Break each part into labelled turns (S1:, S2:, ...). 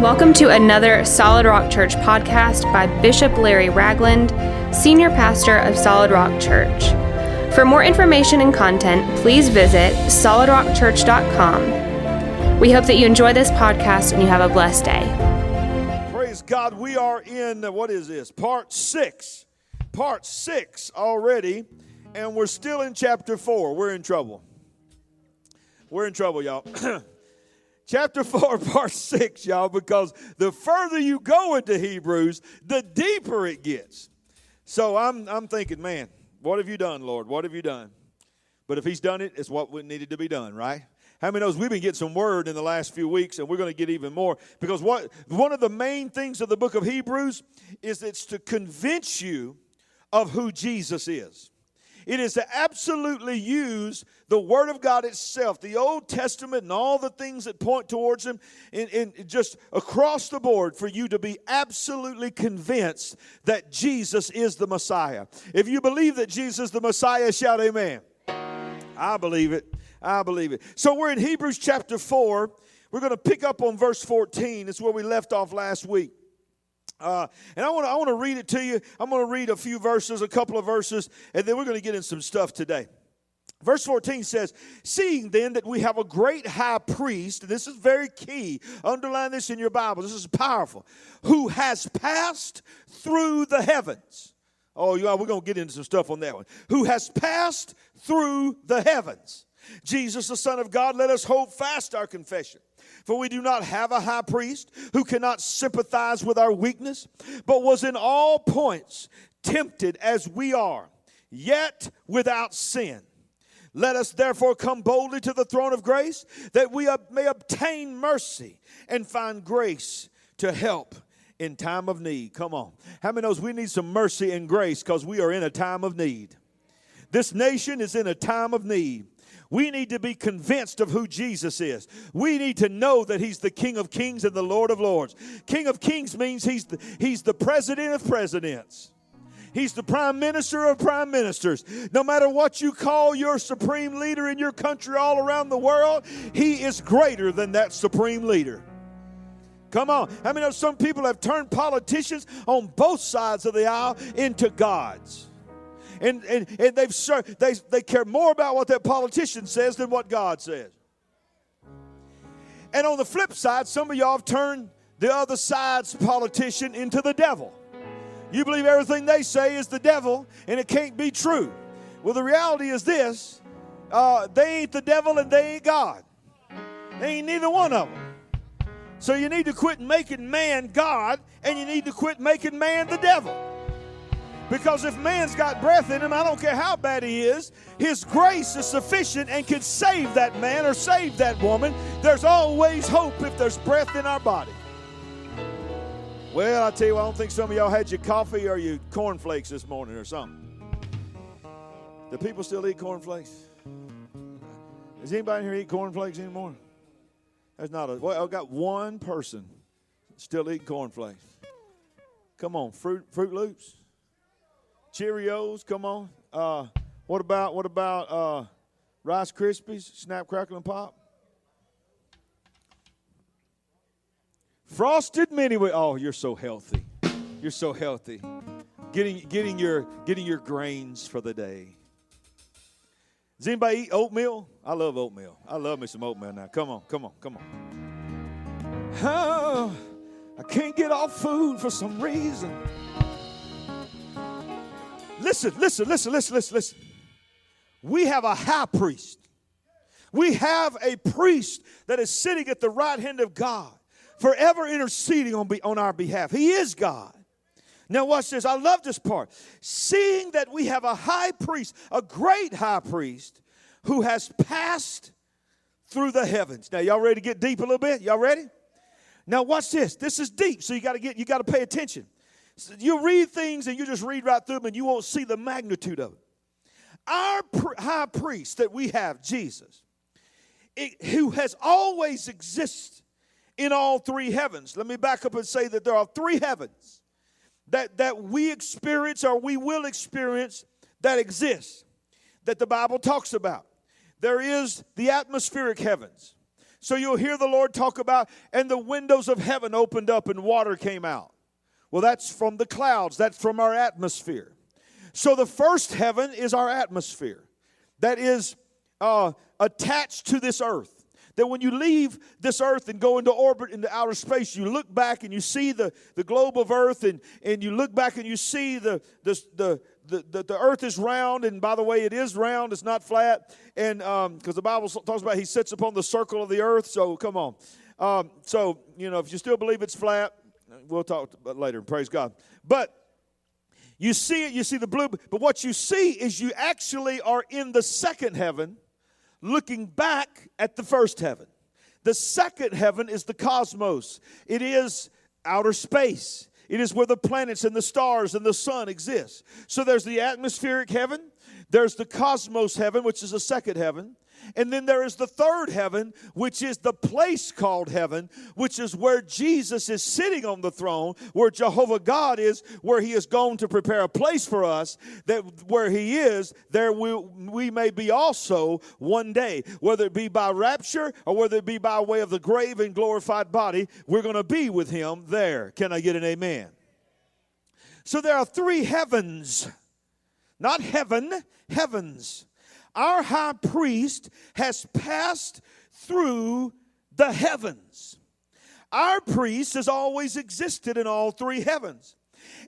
S1: Welcome to another Solid Rock Church podcast by Bishop Larry Ragland, Senior Pastor of Solid Rock Church. For more information and content, please visit solidrockchurch.com. We hope that you enjoy this podcast and you have a blessed day.
S2: Praise God. We are in, what is this? Part six. Part six already, and we're still in chapter four. We're in trouble. We're in trouble, y'all. chapter 4, part 6, y'all, because the further you go into Hebrews, the deeper it gets. So I'm, I'm thinking, man, what have you done, Lord? What have you done? But if He's done it, it's what needed to be done, right? How many knows we've been getting some word in the last few weeks, and we're going to get even more because what one of the main things of the book of Hebrews is it's to convince you of who Jesus is. It is to absolutely use the Word of God itself, the Old Testament, and all the things that point towards Him, and, just across the board for you to be absolutely convinced that Jesus is the Messiah. If you believe that Jesus is the Messiah, shout amen. I believe it. I believe it. So we're in Hebrews chapter 4. We're going to pick up on verse 14. It's where we left off last week. Uh, and I want to I want to read it to you. I'm going to read a few verses, a couple of verses, and then we're going to get in some stuff today. Verse 14 says, Seeing then that we have a great high priest, this is very key, underline this in your Bible, this is powerful, who has passed through the heavens. Oh, yeah, we're going to get into some stuff on that one. Who has passed through the heavens. Jesus, the Son of God, let us hold fast our confession. For we do not have a high priest who cannot sympathize with our weakness, but was in all points tempted as we are, yet without sin. Let us therefore come boldly to the throne of grace that we may obtain mercy and find grace to help in time of need. Come on. How many knows we need some mercy and grace because we are in a time of need? This nation is in a time of need. We need to be convinced of who Jesus is. We need to know that He's the King of Kings and the Lord of Lords. King of Kings means He's the, he's the President of Presidents. He's the prime minister of prime ministers. No matter what you call your supreme leader in your country all around the world, he is greater than that supreme leader. Come on. I mean, some people have turned politicians on both sides of the aisle into gods and, and, and they've they, they care more about what that politician says than what God says. And on the flip side, some of y'all have turned the other side's politician into the devil. You believe everything they say is the devil, and it can't be true. Well, the reality is this uh, they ain't the devil and they ain't God. They ain't neither one of them. So you need to quit making man God, and you need to quit making man the devil. Because if man's got breath in him, I don't care how bad he is, his grace is sufficient and can save that man or save that woman. There's always hope if there's breath in our body. Well, I tell you I don't think some of y'all had your coffee or your cornflakes this morning or something. Do people still eat cornflakes? Does anybody here eat cornflakes anymore? There's not a. Well, I've got one person still eating cornflakes. Come on, Fruit Froot Loops. Cheerios, come on. Uh, what about what about uh, Rice Krispies, Snap, Crackle, and Pop? Frosted Mini Wheats. Oh, you're so healthy. You're so healthy. Getting getting your getting your grains for the day. Does anybody eat oatmeal? I love oatmeal. I love me some oatmeal now. Come on, come on, come on. Oh, I can't get off food for some reason. Listen, listen, listen, listen, listen, listen. We have a high priest. We have a priest that is sitting at the right hand of God, forever interceding on, be, on our behalf. He is God. Now, watch this. I love this part. Seeing that we have a high priest, a great high priest, who has passed through the heavens. Now, y'all ready to get deep a little bit? Y'all ready? Now, watch this. This is deep, so you got to get you got to pay attention. You read things and you just read right through them and you won't see the magnitude of it. Our high priest that we have, Jesus, it, who has always existed in all three heavens. Let me back up and say that there are three heavens that, that we experience or we will experience that exist, that the Bible talks about. There is the atmospheric heavens. So you'll hear the Lord talk about, and the windows of heaven opened up and water came out. Well, that's from the clouds, that's from our atmosphere. So the first heaven is our atmosphere that is uh, attached to this earth. That when you leave this earth and go into orbit into outer space, you look back and you see the, the globe of earth, and, and you look back and you see the, the, the, the, the, the, earth is round, and by the way, it is round, it's not flat. And because um, the Bible talks about he sits upon the circle of the earth, so come on. Um, so, you know, if you still believe it's flat, we'll talk later, praise God. But you see it, you see the blue, but what you see is you actually are in the second heaven looking back at the first heaven. The second heaven is the cosmos, it is outer space. It is where the planets and the stars and the sun exist. So there's the atmospheric heaven, there's the cosmos heaven, which is the second heaven. And then there is the third heaven, which is the place called heaven, which is where Jesus is sitting on the throne, where Jehovah God is, where he is going to prepare a place for us, that where he is, there we, we may be also one day. Whether it be by rapture or whether it be by way of the grave and glorified body, we're going to be with him there. Can I get an amen? So there are three heavens not heaven, heavens. Our high priest has passed through the heavens. Our priest has always existed in all three heavens.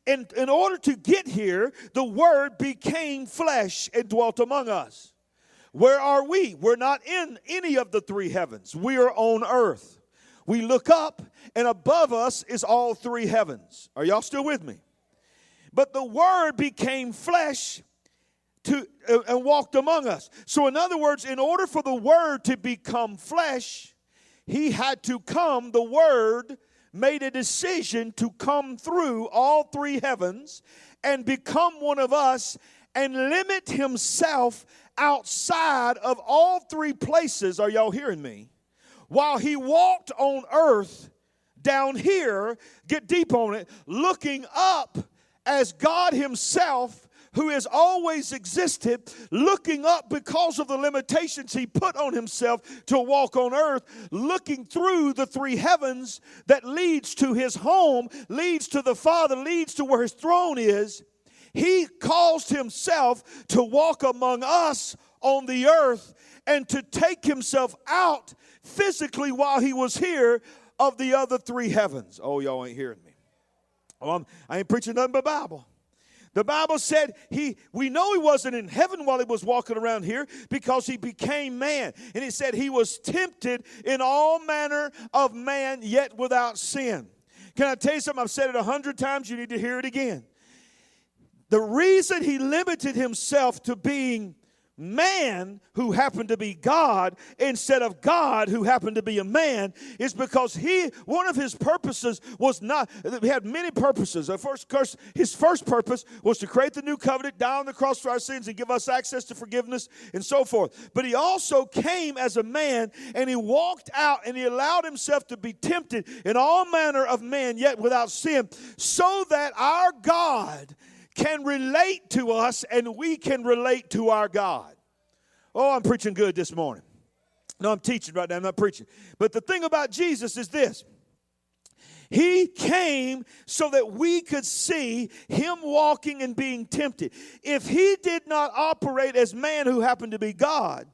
S2: And in order to get here, the Word became flesh and dwelt among us. Where are we? We're not in any of the three heavens. We are on earth. We look up, and above us is all three heavens. Are y'all still with me? But the Word became flesh to uh, and walked among us. So, in other words, in order for the Word to become flesh, He had to come. The Word made a decision to come through all three heavens and become one of us and limit Himself outside of all three places. Are y'all hearing me? While He walked on earth down here, get deep on it, looking up as God Himself who has always existed, looking up because of the limitations he put on himself to walk on earth, looking through the three heavens that leads to his home, leads to the Father, leads to where his throne is. He caused himself to walk among us on the earth and to take himself out physically while he was here of the other three heavens. Oh, y'all ain't hearing me. Oh, I ain't preaching nothing but Bible. The Bible said he we know he wasn't in heaven while he was walking around here because he became man. And he said he was tempted in all manner of man yet without sin. Can I tell you something? I've said it a hundred times, you need to hear it again. The reason he limited himself to being man who happened to be God instead of God who happened to be a man is because he one of his purposes was not he had many purposes. The first curse, his first purpose was to create the new covenant, die on the cross for our sins, and give us access to forgiveness and so forth. But he also came as a man and he walked out and he allowed himself to be tempted in all manner of man, yet without sin, so that our God can relate to us and we can relate to our God. Oh, I'm preaching good this morning. No, I'm teaching right now, I'm not preaching. But the thing about Jesus is this He came so that we could see Him walking and being tempted. If He did not operate as man who happened to be God,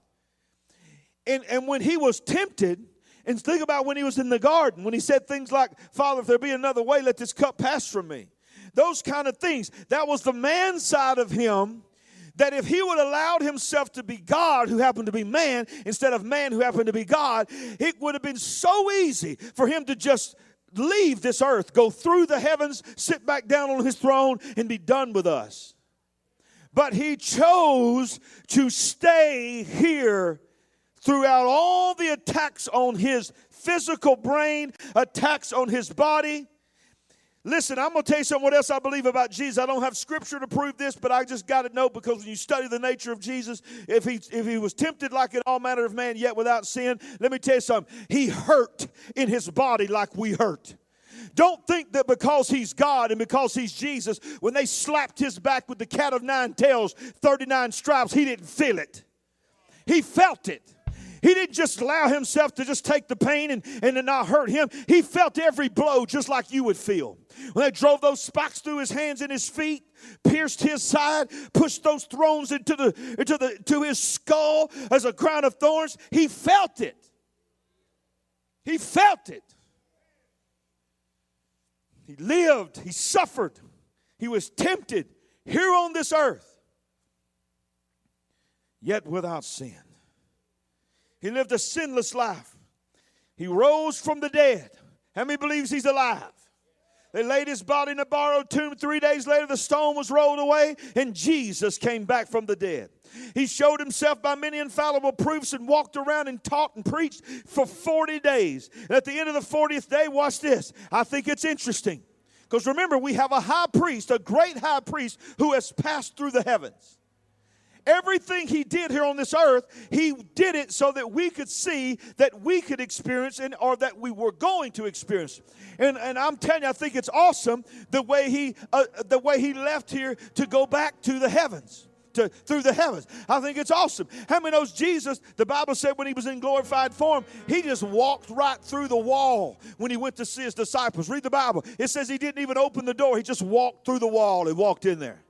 S2: and, and when He was tempted, and think about when He was in the garden, when He said things like, Father, if there be another way, let this cup pass from me those kind of things. That was the man side of him that if he would allowed himself to be God who happened to be man instead of man who happened to be God, it would have been so easy for him to just leave this earth, go through the heavens, sit back down on his throne, and be done with us. But he chose to stay here throughout all the attacks on his physical brain, attacks on his body Listen, I'm going to tell you something what else I believe about Jesus. I don't have scripture to prove this, but I just got to know because when you study the nature of Jesus, if he, if he was tempted like in all manner of man, yet without sin, let me tell you something. He hurt in his body like we hurt. Don't think that because he's God and because he's Jesus, when they slapped his back with the cat of nine tails, 39 stripes, he didn't feel it. He felt it. He didn't just allow himself to just take the pain and, and to not hurt him. He felt every blow just like you would feel. When they drove those spikes through his hands and his feet, pierced his side, pushed those thrones into the into the to his skull as a crown of thorns, he felt it. He felt it. He lived, he suffered, he was tempted here on this earth, yet without sin. He lived a sinless life. He rose from the dead. How many believes he's alive? They laid his body in a borrowed tomb. Three days later, the stone was rolled away, and Jesus came back from the dead. He showed himself by many infallible proofs and walked around and taught and preached for 40 days. And at the end of the 40th day, watch this. I think it's interesting. Because remember, we have a high priest, a great high priest, who has passed through the heavens. Everything he did here on this earth, he did it so that we could see that we could experience and or that we were going to experience. And, and I'm telling you, I think it's awesome the way he uh, the way he left here to go back to the heavens. To, through the heavens. I think it's awesome. How many knows Jesus? The Bible said when he was in glorified form, he just walked right through the wall when he went to see his disciples. Read the Bible. It says he didn't even open the door, he just walked through the wall and walked in there.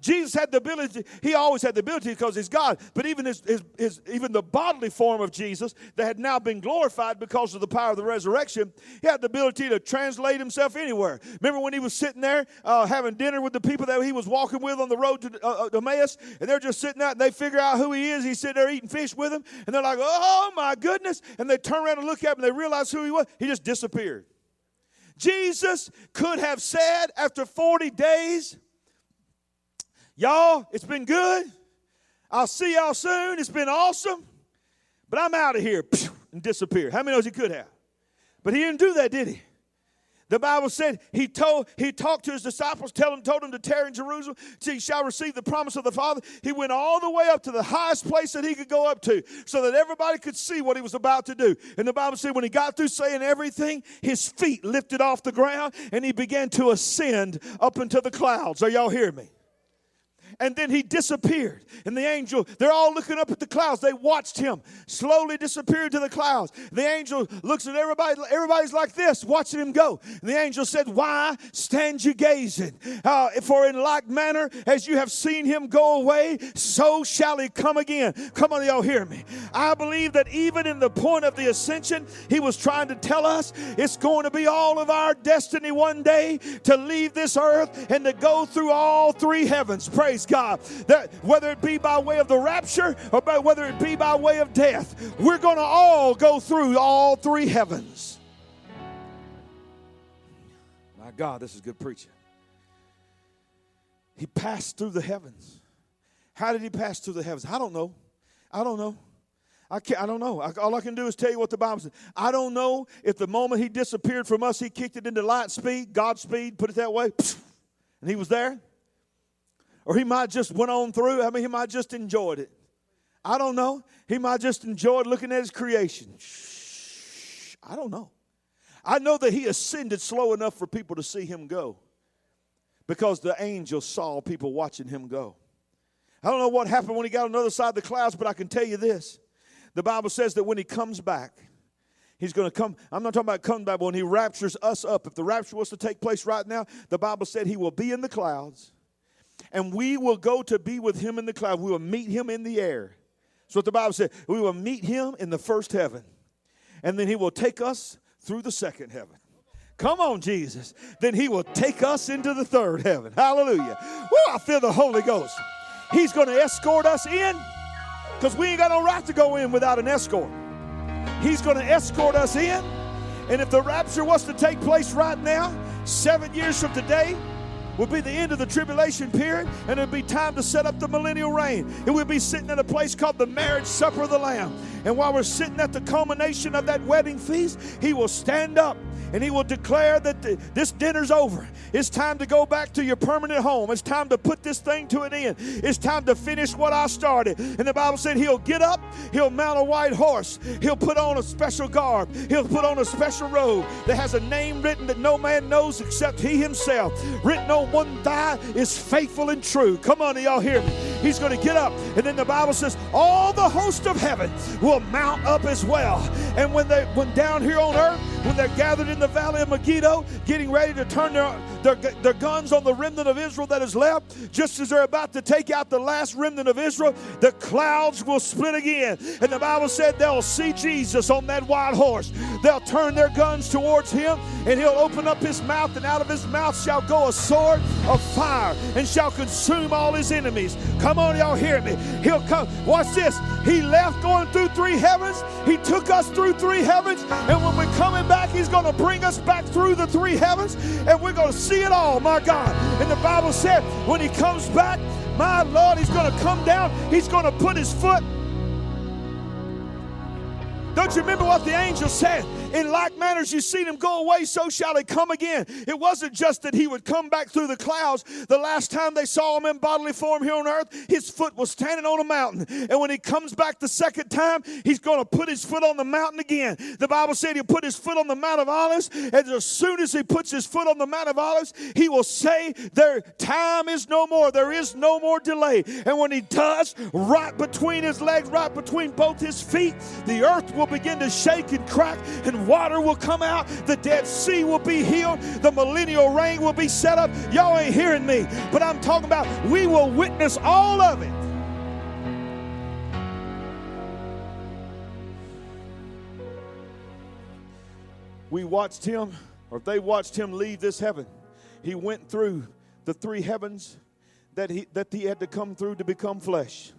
S2: Jesus had the ability, he always had the ability because he's God, but even his, his, his, even the bodily form of Jesus that had now been glorified because of the power of the resurrection, he had the ability to translate himself anywhere. Remember when he was sitting there uh, having dinner with the people that he was walking with on the road to uh, uh Emmaus, and they're just sitting out and they figure out who he is. He's sitting there eating fish with them, and they're like, oh my goodness. And they turn around and look at him and they realize who he was. He just disappeared. Jesus could have said after 40 days, Y'all, it's been good. I'll see y'all soon. It's been awesome. But I'm out of here and disappear. How many knows he could have? But he didn't do that, did he? The Bible said he told he talked to his disciples, tell them, told them to tarry in Jerusalem till he shall receive the promise of the Father. He went all the way up to the highest place that he could go up to, so that everybody could see what he was about to do. And the Bible said when he got through saying everything, his feet lifted off the ground and he began to ascend up into the clouds. Are y'all hear me? And then he disappeared. And the angel, they're all looking up at the clouds. They watched him slowly disappear into the clouds. The angel looks at everybody, everybody's like this, watching him go. And the angel said, Why stand you gazing? Uh, for in like manner as you have seen him go away, so shall he come again. Come on, y'all hear me. I believe that even in the point of the ascension, he was trying to tell us it's going to be all of our destiny one day to leave this earth and to go through all three heavens. Praise God. That whether it be by way of the rapture or by, whether it be by way of death, we're going to all go through all three heavens. My God, this is good preaching. He passed through the heavens. How did he pass through the heavens? I don't know. I don't know. I, can't, I don't know. I, all I can do is tell you what the Bible says. I don't know if the moment he disappeared from us, he kicked it into light speed, God speed, put it that way, and he was there. Or he might just went on through. I mean, he might just enjoyed it. I don't know. He might just enjoyed looking at his creation. Shh, I don't know. I know that he ascended slow enough for people to see him go because the angels saw people watching him go. I don't know what happened when he got on the other side of the clouds, but I can tell you this. The Bible says that when he comes back, he's going to come. I'm not talking about coming back, when he raptures us up, if the rapture was to take place right now, the Bible said he will be in the clouds and we will go to be with him in the cloud. We will meet him in the air. That's what the Bible said. We will meet him in the first heaven, and then he will take us through the second heaven. Come on, Jesus. Then he will take us into the third heaven. Hallelujah. Woo, I feel the Holy Ghost. He's going to escort us in because we ain't got no right to go in without an escort. He's going to escort us in. And if the rapture was to take place right now, seven years from today, will be the end of the tribulation period, and it'll be time to set up the millennial reign. And we'll be sitting at a place called the marriage supper of the Lamb. And while we're sitting at the culmination of that wedding feast, He will stand up and he will declare that the, this dinner's over. It's time to go back to your permanent home. It's time to put this thing to an end. It's time to finish what I started. And the Bible said he'll get up, he'll mount a white horse, he'll put on a special garb, he'll put on a special robe that has a name written that no man knows except he himself. Written on one thigh is faithful and true. Come on, y'all hear me? He's going to get up. And then the Bible says, all the host of heaven will mount up as well. And when they when down here on earth, when they're gathered in the valley of Megiddo, getting ready to turn their, their, their guns on the remnant of Israel that is left, just as they're about to take out the last remnant of Israel, the clouds will split again. And the Bible said they'll see Jesus on that white horse. They'll turn their guns towards him, and he'll open up his mouth, and out of his mouth shall go a sword of fire and shall consume all his enemies. Come on, y'all hear me. He'll come. Watch this. He left going through three heavens. He took us through three heavens. And when we're coming back, he's going to bring us back through the three heavens. And we're going to see it all, my God. And the Bible said when he comes back, my Lord, he's going to come down. He's going to put his foot don't you remember what the angel said? In like manner as you seen him go away, so shall he come again. It wasn't just that he would come back through the clouds. The last time they saw him in bodily form here on earth, his foot was standing on a mountain. And when he comes back the second time, he's going to put his foot on the mountain again. The Bible said he'll put his foot on the Mount of Olives, and as soon as he puts his foot on the Mount of Olives, he will say, Their time is no more. There is no more delay. And when he does, right between his legs, right between both his feet, the earth will begin to shake and crack, and water will come out. The Dead Sea will be healed. The millennial reign will be set up. Y'all ain't hearing me, but I'm talking about we will witness all of it. We watched him, or they watched him leave this heaven. He went through the three heavens that he that he had to come through to become flesh.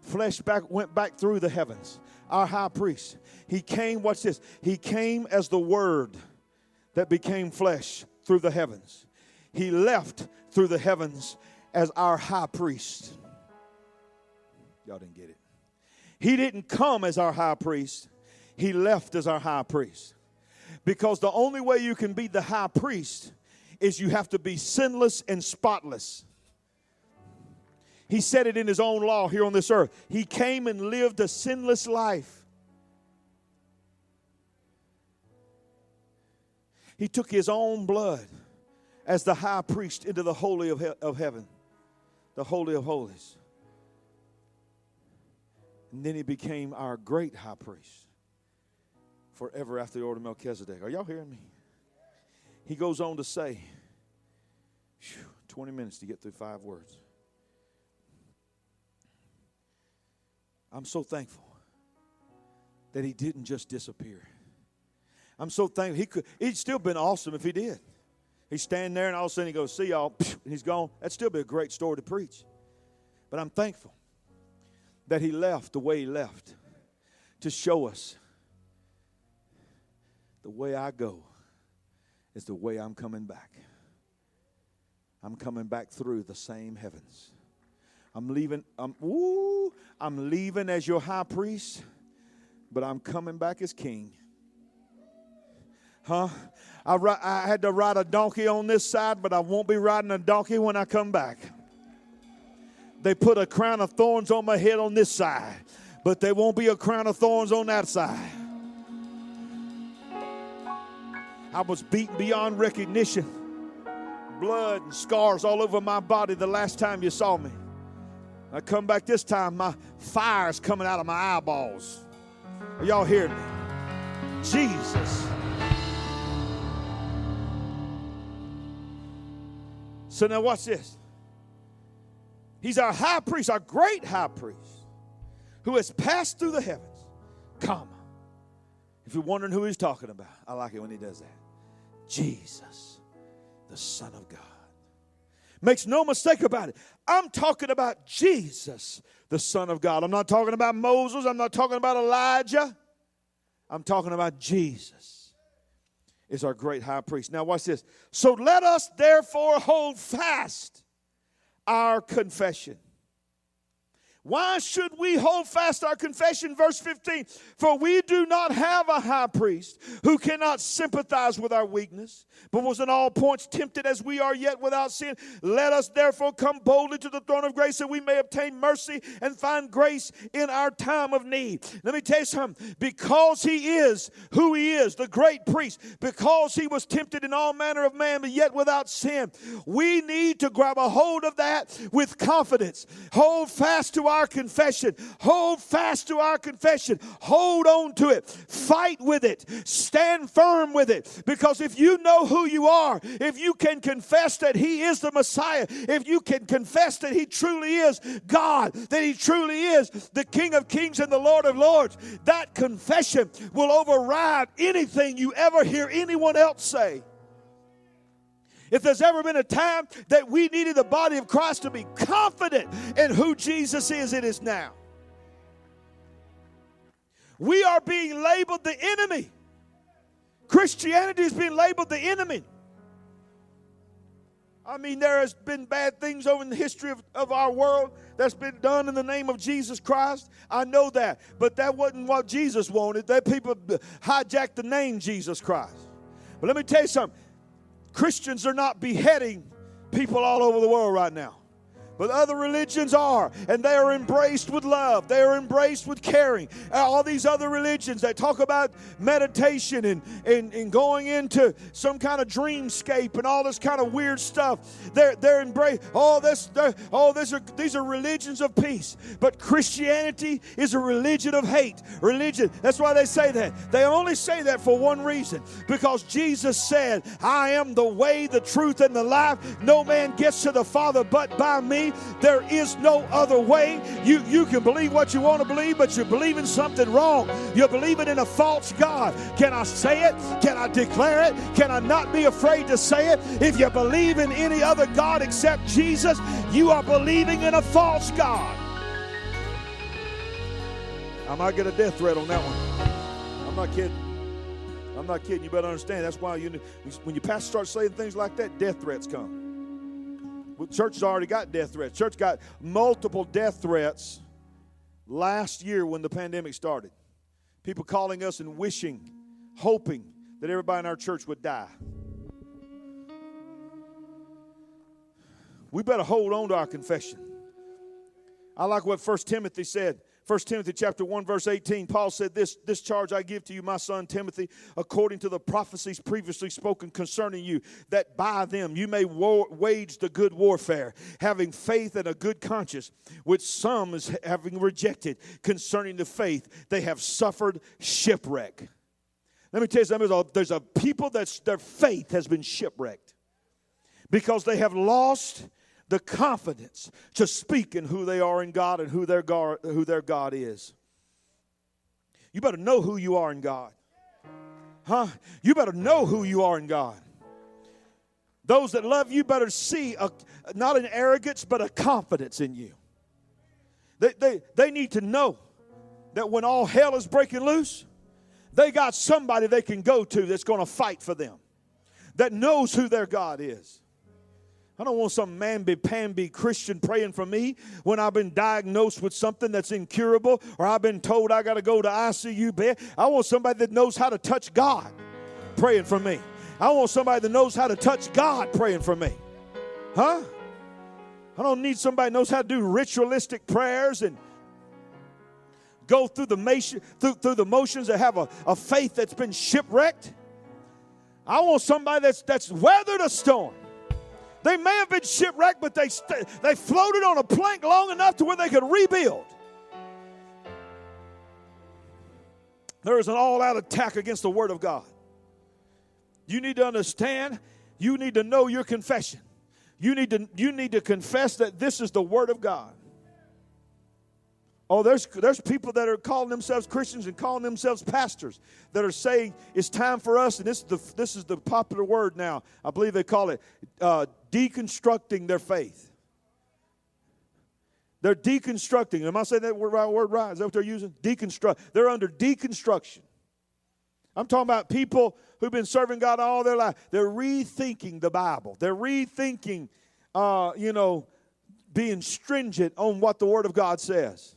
S2: Flesh back went back through the heavens our high priest. He came, watch this, he came as the word that became flesh through the heavens. He left through the heavens as our high priest. Y'all didn't get it. He didn't come as our high priest, he left as our high priest. Because the only way you can be the high priest is you have to be sinless and spotless. He said it in his own law here on this earth. He came and lived a sinless life. He took his own blood as the high priest into the holy of, he- of heaven, the holy of holies. And then he became our great high priest forever after the order of Melchizedek. Are y'all hearing me? He goes on to say, 20 minutes to get through five words. I'm so thankful that he didn't just disappear. I'm so thankful. He could, he'd still been awesome if he did. He's standing there and all of a sudden he goes, see y'all, and he's gone. That'd still be a great story to preach. But I'm thankful that he left the way he left to show us the way I go is the way I'm coming back. I'm coming back through the same heavens. I'm leaving. I'm, ooh, I'm leaving as your high priest, but I'm coming back as king. Huh? I, I had to ride a donkey on this side, but I won't be riding a donkey when I come back. They put a crown of thorns on my head on this side, but there won't be a crown of thorns on that side. I was beaten beyond recognition, blood and scars all over my body the last time you saw me. I come back this time, my fire's coming out of my eyeballs. Are y'all hearing me? Jesus. So now watch this. He's our high priest, our great high priest, who has passed through the heavens, comma. If you're wondering who he's talking about, I like it when he does that. Jesus, the Son of God. Makes no mistake about it. I'm talking about Jesus, the Son of God. I'm not talking about Moses. I'm not talking about Elijah. I'm talking about Jesus is our great high priest. Now, watch this. So let us therefore hold fast our confession. Why should we hold fast our confession? Verse 15 For we do not have a high priest who cannot sympathize with our weakness, but was in all points tempted as we are yet without sin. Let us therefore come boldly to the throne of grace that we may obtain mercy and find grace in our time of need. Let me tell you something. Because he is who he is, the great priest, because he was tempted in all manner of man, but yet without sin, we need to grab a hold of that with confidence. Hold fast to our our confession. Hold fast to our confession. Hold on to it. Fight with it. Stand firm with it. Because if you know who you are, if you can confess that He is the Messiah, if you can confess that He truly is God, that He truly is the King of Kings and the Lord of Lords, that confession will override anything you ever hear anyone else say. If there's ever been a time that we needed the body of Christ to be confident in who Jesus is, it is now. We are being labeled the enemy. Christianity is being labeled the enemy. I mean, there has been bad things over in the history of, of our world that's been done in the name of Jesus Christ. I know that. But that wasn't what Jesus wanted. That people hijacked the name Jesus Christ. But let me tell you something. Christians are not beheading people all over the world right now. But other religions are, and they are embraced with love. They are embraced with caring. All these other religions, they talk about meditation and, and, and going into some kind of dreamscape and all this kind of weird stuff. They're, they're embraced. All this, oh, these are, these are religions of peace. But Christianity is a religion of hate. Religion, that's why they say that. They only say that for one reason because Jesus said, I am the way, the truth, and the life. No man gets to the Father but by me. There is no other way. You, you can believe what you want to believe, but you're believing something wrong. You're believing in a false God. Can I say it? Can I declare it? Can I not be afraid to say it? If you believe in any other God except Jesus, you are believing in a false God. I might get a death threat on that one. I'm not kidding. I'm not kidding. You better understand. That's why you, when your pastor starts saying things like that, death threats come. Church already got death threats. Church got multiple death threats last year when the pandemic started. People calling us and wishing, hoping that everybody in our church would die. We better hold on to our confession. I like what First Timothy said. 1 Timothy chapter 1 verse 18 Paul said this this charge I give to you my son Timothy according to the prophecies previously spoken concerning you that by them you may war, wage the good warfare having faith and a good conscience which some is having rejected concerning the faith they have suffered shipwreck. Let me tell you something there's a people that their faith has been shipwrecked because they have lost the confidence to speak in who they are in God and who their God, who their God is. You better know who you are in God. Huh? You better know who you are in God. Those that love you better see a, not an arrogance, but a confidence in you. They, they, they need to know that when all hell is breaking loose, they got somebody they can go to that's going to fight for them, that knows who their God is. I don't want some mamby-pamby Christian praying for me when I've been diagnosed with something that's incurable or I've been told I got to go to ICU bed. I want somebody that knows how to touch God praying for me. I want somebody that knows how to touch God praying for me. Huh? I don't need somebody knows how to do ritualistic prayers and go through the, motion, through, through the motions that have a, a faith that's been shipwrecked. I want somebody that's, that's weathered a storm. They may have been shipwrecked, but they, st- they floated on a plank long enough to where they could rebuild. There is an all out attack against the Word of God. You need to understand, you need to know your confession. You need to, you need to confess that this is the Word of God. Oh, there's, there's people that are calling themselves Christians and calling themselves pastors that are saying it's time for us, and this is the, this is the popular word now. I believe they call it uh, deconstructing their faith. They're deconstructing. Am I saying that word right? Word right? Is that what they're using? Deconstruct. They're under deconstruction. I'm talking about people who've been serving God all their life. They're rethinking the Bible. They're rethinking, uh, you know, being stringent on what the Word of God says.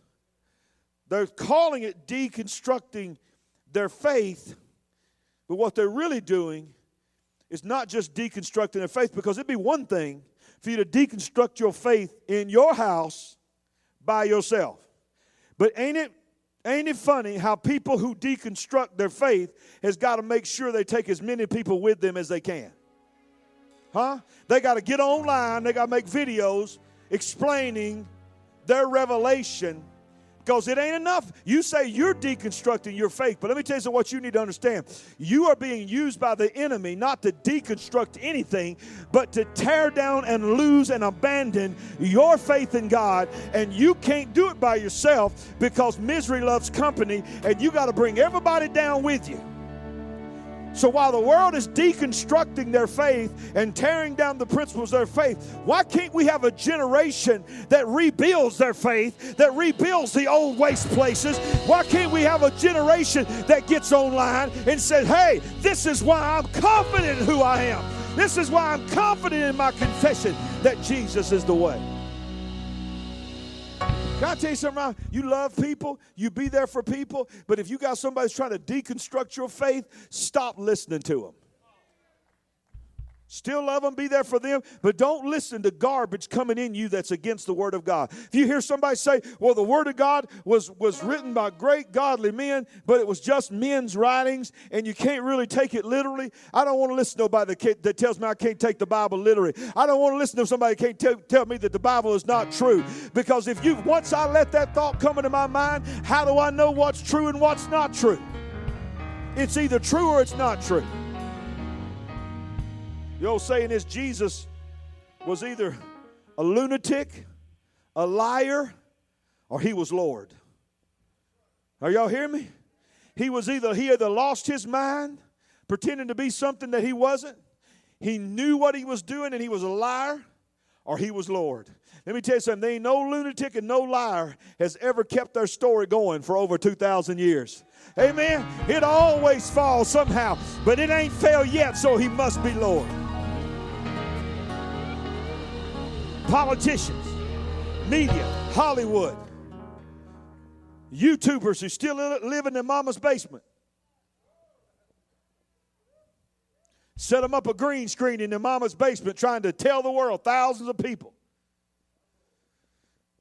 S2: They're calling it deconstructing their faith, but what they're really doing is not just deconstructing their faith, because it'd be one thing for you to deconstruct your faith in your house by yourself. But ain't it ain't it funny how people who deconstruct their faith has got to make sure they take as many people with them as they can. Huh? They got to get online, they got to make videos explaining their revelation because it ain't enough. You say you're deconstructing your faith, but let me tell you what you need to understand. You are being used by the enemy not to deconstruct anything, but to tear down and lose and abandon your faith in God. And you can't do it by yourself because misery loves company, and you got to bring everybody down with you. So while the world is deconstructing their faith and tearing down the principles of their faith, why can't we have a generation that rebuilds their faith, that rebuilds the old waste places? Why can't we have a generation that gets online and says, hey, this is why I'm confident in who I am? This is why I'm confident in my confession that Jesus is the way. Can I tell you something? You love people, you be there for people, but if you got somebody trying to deconstruct your faith, stop listening to them. Still love them, be there for them, but don't listen to garbage coming in you that's against the Word of God. If you hear somebody say, well, the Word of God was, was written by great godly men, but it was just men's writings, and you can't really take it literally, I don't want to listen to nobody that, that tells me I can't take the Bible literally. I don't want to listen to somebody that can't tell, tell me that the Bible is not true. Because if you, once I let that thought come into my mind, how do I know what's true and what's not true? It's either true or it's not true. The old saying is Jesus was either a lunatic, a liar, or he was Lord. Are y'all hearing me? He was either he either lost his mind, pretending to be something that he wasn't. He knew what he was doing and he was a liar, or he was Lord. Let me tell you something. Ain't no lunatic and no liar has ever kept their story going for over 2,000 years. Amen. It always falls somehow, but it ain't failed yet, so he must be Lord. Politicians, media, Hollywood, YouTubers who still live in their mama's basement. Set them up a green screen in their mama's basement trying to tell the world, thousands of people.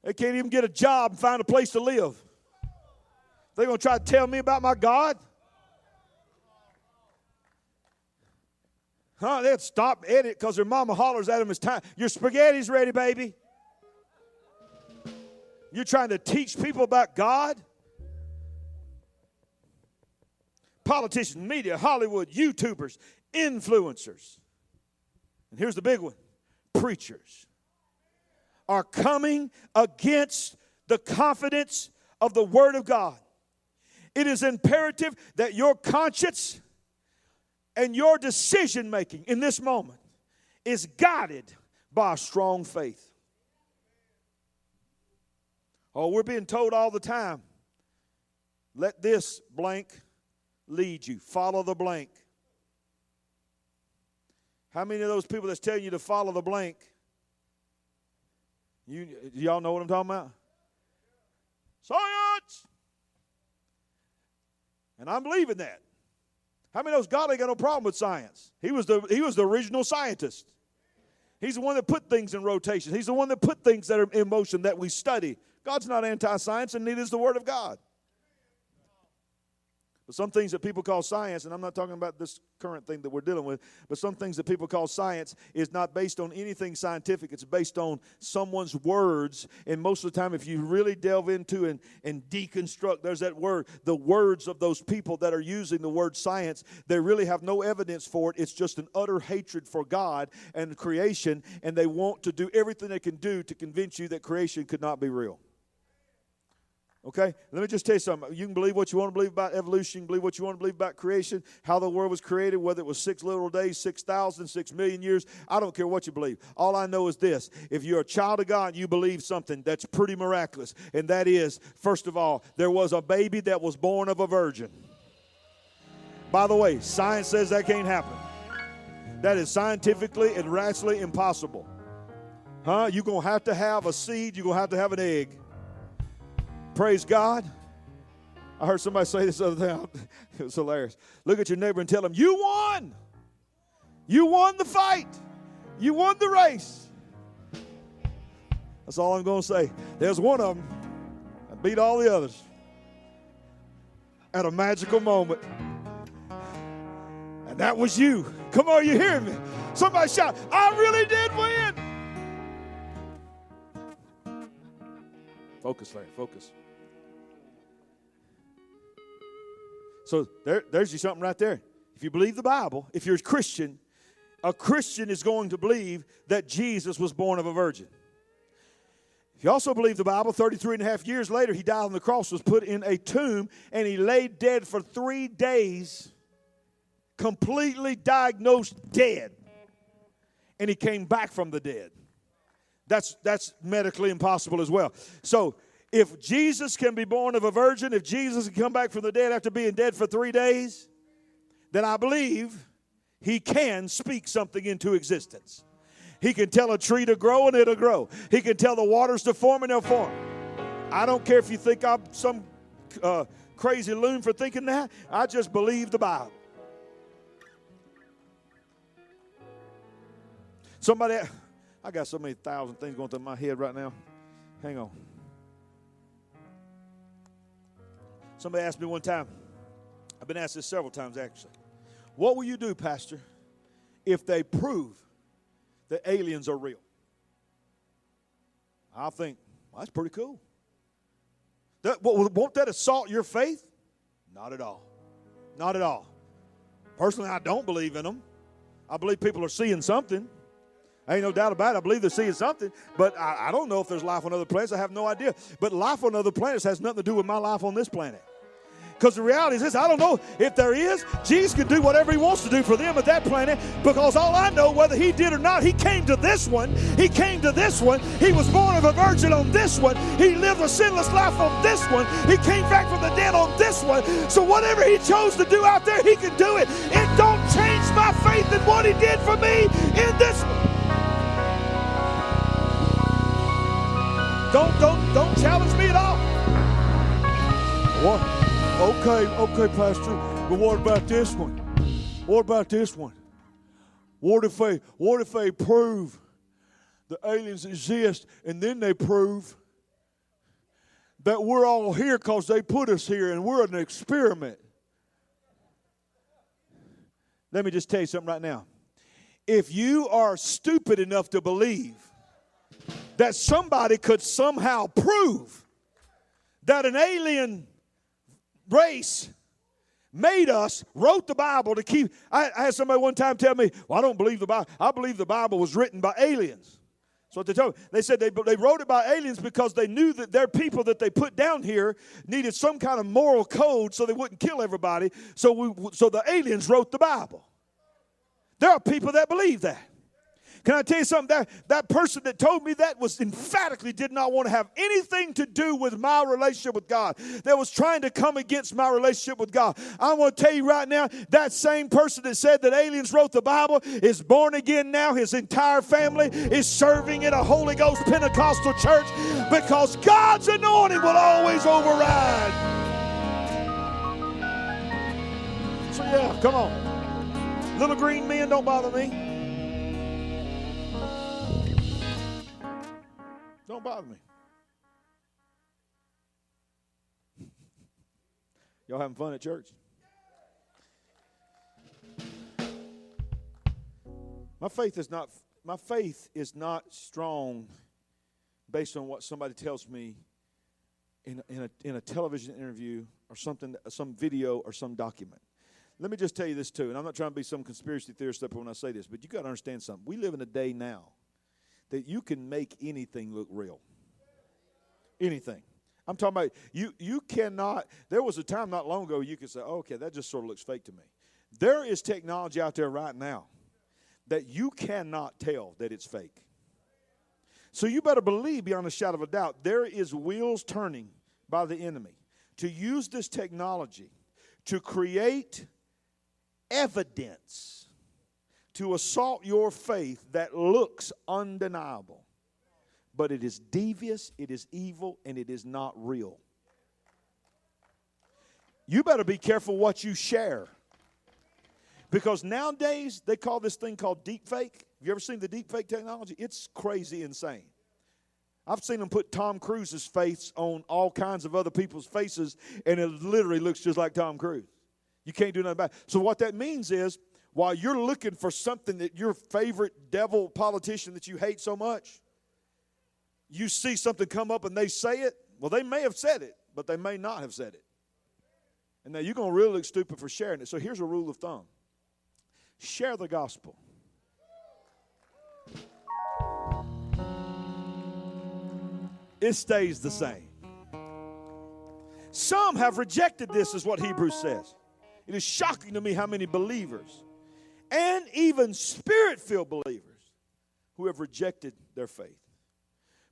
S2: They can't even get a job and find a place to live. They're going to try to tell me about my God? Huh? They'd stop edit because their mama hollers at them, it's time. Your spaghetti's ready, baby. You're trying to teach people about God? Politicians, media, Hollywood, YouTubers, influencers. And here's the big one preachers are coming against the confidence of the Word of God. It is imperative that your conscience and your decision making in this moment is guided by a strong faith. Oh, we're being told all the time let this blank lead you, follow the blank. How many of those people that's telling you to follow the blank? You y'all know what I'm talking about? Science! And I'm believing that. How many knows God ain't got no problem with science? He was the he was the original scientist. He's the one that put things in rotation. He's the one that put things that are in motion that we study. God's not anti-science, and neither is the Word of God. But some things that people call science, and I'm not talking about this current thing that we're dealing with, but some things that people call science is not based on anything scientific. It's based on someone's words. And most of the time, if you really delve into and, and deconstruct, there's that word, the words of those people that are using the word science, they really have no evidence for it. It's just an utter hatred for God and creation, and they want to do everything they can do to convince you that creation could not be real. Okay? Let me just tell you something. You can believe what you want to believe about evolution, you can believe what you want to believe about creation, how the world was created, whether it was six literal days, six thousand, six million years. I don't care what you believe. All I know is this if you're a child of God, you believe something that's pretty miraculous. And that is, first of all, there was a baby that was born of a virgin. By the way, science says that can't happen. That is scientifically and rationally impossible. Huh? You're going to have to have a seed, you're going to have to have an egg. Praise God. I heard somebody say this other day. It was hilarious. Look at your neighbor and tell him, You won. You won the fight. You won the race. That's all I'm going to say. There's one of them that beat all the others at a magical moment. And that was you. Come on, you hear me? Somebody shout, I really did win. Focus, Larry, focus. So there, there's you something right there. If you believe the Bible, if you're a Christian, a Christian is going to believe that Jesus was born of a virgin. If you also believe the Bible, 33 and a half years later, he died on the cross, was put in a tomb, and he lay dead for three days, completely diagnosed dead. And he came back from the dead. That's, that's medically impossible as well. So if Jesus can be born of a virgin, if Jesus can come back from the dead after being dead for three days, then I believe he can speak something into existence. He can tell a tree to grow and it'll grow. He can tell the waters to form and they'll form. I don't care if you think I'm some uh, crazy loon for thinking that. I just believe the Bible. Somebody, I got so many thousand things going through my head right now. Hang on. Somebody asked me one time, I've been asked this several times actually. What will you do, Pastor, if they prove that aliens are real? I think, well, that's pretty cool. That, won't that assault your faith? Not at all. Not at all. Personally, I don't believe in them. I believe people are seeing something. Ain't no doubt about it. I believe they're seeing something, but I, I don't know if there's life on other planets. I have no idea. But life on other planets has nothing to do with my life on this planet. Because the reality is this I don't know if there is. Jesus can do whatever he wants to do for them at that planet because all I know, whether he did or not, he came to this one. He came to this one. He was born of a virgin on this one. He lived a sinless life on this one. He came back from the dead on this one. So whatever he chose to do out there, he can do it. It don't change my faith in what he did for me in this one. Don't don't don't challenge me at all. What? Okay, okay, Pastor. But what about this one? What about this one? What if they what if they prove the aliens exist and then they prove that we're all here because they put us here and we're an experiment? Let me just tell you something right now. If you are stupid enough to believe that somebody could somehow prove that an alien race made us, wrote the Bible to keep. I, I, had somebody one time tell me, Well, I don't believe the Bible. I believe the Bible was written by aliens. That's what they told me. They said they, they wrote it by aliens because they knew that their people that they put down here needed some kind of moral code so they wouldn't kill everybody. So, we, so the aliens wrote the Bible. There are people that believe that. Can I tell you something? That, that person that told me that was emphatically did not want to have anything to do with my relationship with God, that was trying to come against my relationship with God. I want to tell you right now that same person that said that aliens wrote the Bible is born again now. His entire family is serving in a Holy Ghost Pentecostal church because God's anointing will always override. So, yeah, come on. Little green men don't bother me. Don't bother me. Y'all having fun at church? My faith is not my faith is not strong based on what somebody tells me in, in, a, in a television interview or something, some video or some document. Let me just tell you this too, and I'm not trying to be some conspiracy theorist when I say this, but you got to understand something. We live in a day now that you can make anything look real. Anything. I'm talking about you you cannot there was a time not long ago you could say, oh, okay, that just sort of looks fake to me. There is technology out there right now that you cannot tell that it's fake. So you better believe beyond a shadow of a doubt there is wheels turning by the enemy to use this technology to create evidence to assault your faith that looks undeniable. but it is devious, it is evil, and it is not real. You better be careful what you share. Because nowadays they call this thing called deep fake. Have you ever seen the deep fake technology? It's crazy insane. I've seen them put Tom Cruise's face on all kinds of other people's faces, and it literally looks just like Tom Cruise. You can't do nothing about it. So, what that means is, while you're looking for something that your favorite devil politician that you hate so much, you see something come up and they say it. Well, they may have said it, but they may not have said it. And now you're going to really look stupid for sharing it. So, here's a rule of thumb share the gospel. it stays the same. Some have rejected this, is what Hebrews says. It is shocking to me how many believers and even spirit filled believers who have rejected their faith.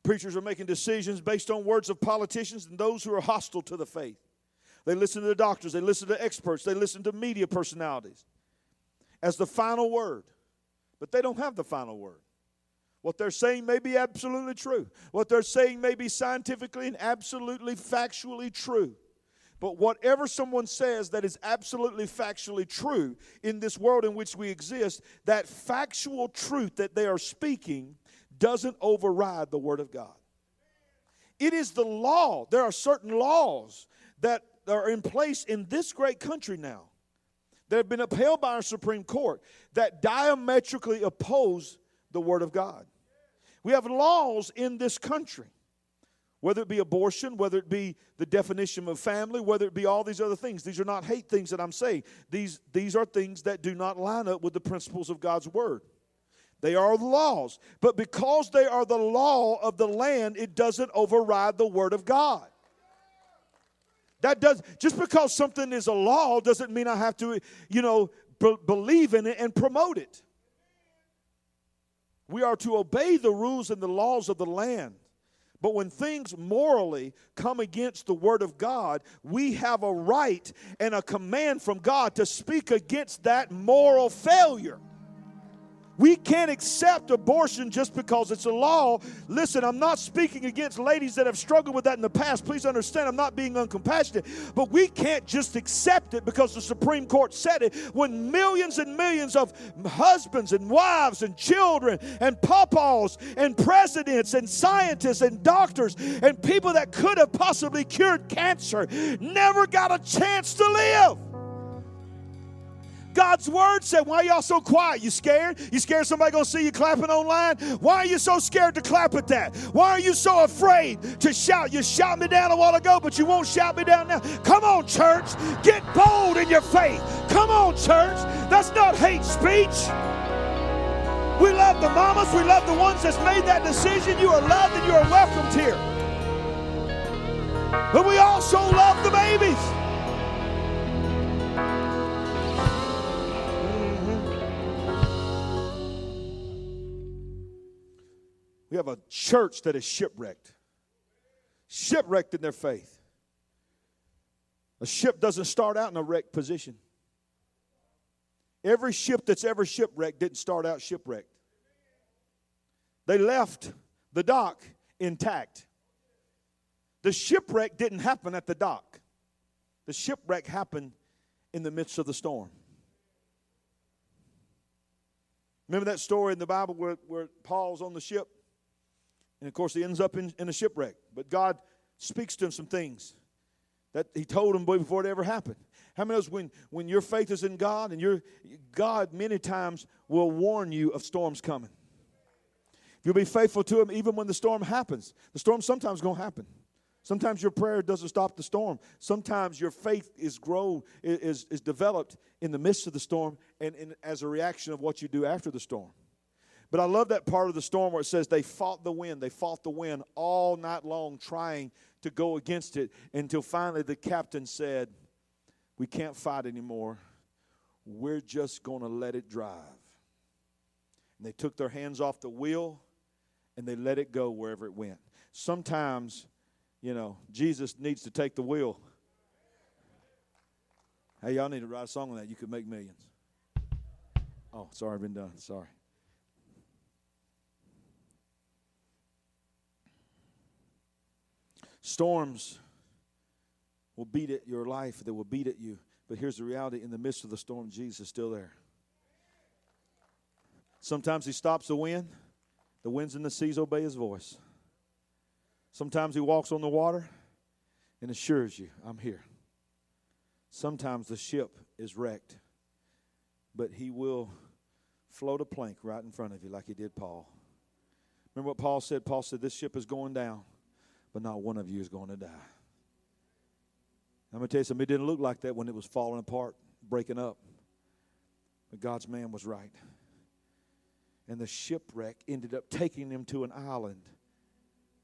S2: Preachers are making decisions based on words of politicians and those who are hostile to the faith. They listen to the doctors, they listen to experts, they listen to media personalities as the final word, but they don't have the final word. What they're saying may be absolutely true. What they're saying may be scientifically and absolutely factually true. But whatever someone says that is absolutely factually true in this world in which we exist, that factual truth that they are speaking doesn't override the Word of God. It is the law. There are certain laws that are in place in this great country now that have been upheld by our Supreme Court that diametrically oppose the Word of God. We have laws in this country, whether it be abortion, whether it be the definition of family, whether it be all these other things. These are not hate things that I'm saying. These, these are things that do not line up with the principles of God's Word. They are laws. But because they are the law of the land, it doesn't override the Word of God. That does just because something is a law doesn't mean I have to, you know, b- believe in it and promote it. We are to obey the rules and the laws of the land. But when things morally come against the Word of God, we have a right and a command from God to speak against that moral failure. We can't accept abortion just because it's a law. Listen, I'm not speaking against ladies that have struggled with that in the past. Please understand, I'm not being uncompassionate. But we can't just accept it because the Supreme Court said it when millions and millions of husbands and wives and children and papas and presidents and scientists and doctors and people that could have possibly cured cancer never got a chance to live. God's word said, Why y'all so quiet? You scared? You scared somebody gonna see you clapping online? Why are you so scared to clap at that? Why are you so afraid to shout? You shot me down a while ago, but you won't shout me down now. Come on, church. Get bold in your faith. Come on, church. That's not hate speech. We love the mamas. We love the ones that's made that decision. You are loved and you are welcomed here. But we also love the babies. We have a church that is shipwrecked, shipwrecked in their faith. A ship doesn't start out in a wrecked position. Every ship that's ever shipwrecked didn't start out shipwrecked. They left the dock intact. The shipwreck didn't happen at the dock, the shipwreck happened in the midst of the storm. Remember that story in the Bible where, where Paul's on the ship? And of course, he ends up in, in a shipwreck. But God speaks to him some things that he told him before it ever happened. How many knows when, when your faith is in God and your God many times will warn you of storms coming. If you'll be faithful to him even when the storm happens. The storm sometimes to happen. Sometimes your prayer doesn't stop the storm. Sometimes your faith is grown, is, is developed in the midst of the storm and, and as a reaction of what you do after the storm. But I love that part of the storm where it says they fought the wind. They fought the wind all night long trying to go against it until finally the captain said, We can't fight anymore. We're just going to let it drive. And they took their hands off the wheel and they let it go wherever it went. Sometimes, you know, Jesus needs to take the wheel. Hey, y'all need to write a song on that. You could make millions. Oh, sorry, I've been done. Sorry. Storms will beat at your life, they will beat at you. But here's the reality in the midst of the storm, Jesus is still there. Sometimes he stops the wind, the winds and the seas obey his voice. Sometimes he walks on the water and assures you, I'm here. Sometimes the ship is wrecked, but he will float a plank right in front of you like he did Paul. Remember what Paul said? Paul said, This ship is going down, but not one of you is going to die. I'm going to tell you something, it didn't look like that when it was falling apart, breaking up. But God's man was right. And the shipwreck ended up taking them to an island.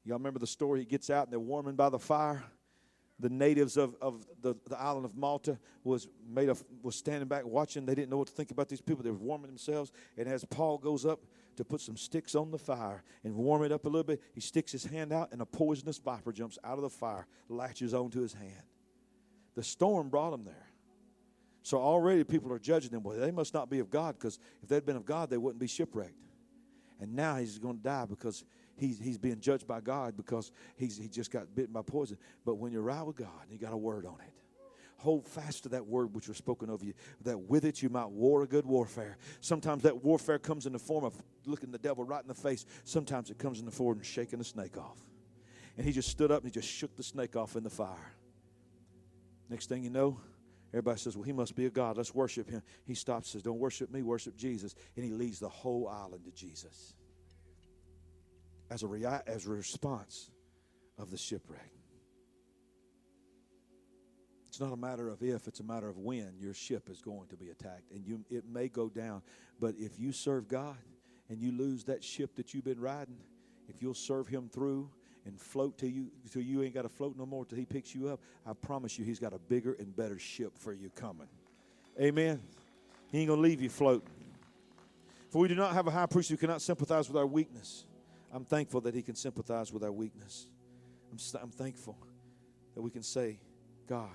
S2: Y'all remember the story? He gets out and they're warming by the fire the natives of, of the, the island of Malta was made of was standing back watching. They didn't know what to think about these people. They were warming themselves. And as Paul goes up to put some sticks on the fire and warm it up a little bit, he sticks his hand out and a poisonous viper jumps out of the fire, latches onto his hand. The storm brought him there. So already people are judging them. Well, they must not be of God because if they'd been of God, they wouldn't be shipwrecked. And now he's going to die because he's, he's being judged by God because he's, he just got bitten by poison. But when you're right with God, you got a word on it. Hold fast to that word which was spoken over you, that with it you might war a good warfare. Sometimes that warfare comes in the form of looking the devil right in the face. Sometimes it comes in the form of shaking the snake off. And he just stood up and he just shook the snake off in the fire. Next thing you know, everybody says, Well, he must be a God. Let's worship him. He stops says, Don't worship me, worship Jesus. And he leads the whole island to Jesus as a, as a response of the shipwreck. It's not a matter of if, it's a matter of when your ship is going to be attacked. And you, it may go down. But if you serve God and you lose that ship that you've been riding, if you'll serve Him through and float till you till you ain't got to float no more till He picks you up, I promise you He's got a bigger and better ship for you coming. Amen. He ain't gonna leave you floating. For we do not have a high priest who cannot sympathize with our weakness I'm thankful that He can sympathize with our weakness. I'm, I'm thankful that we can say, God,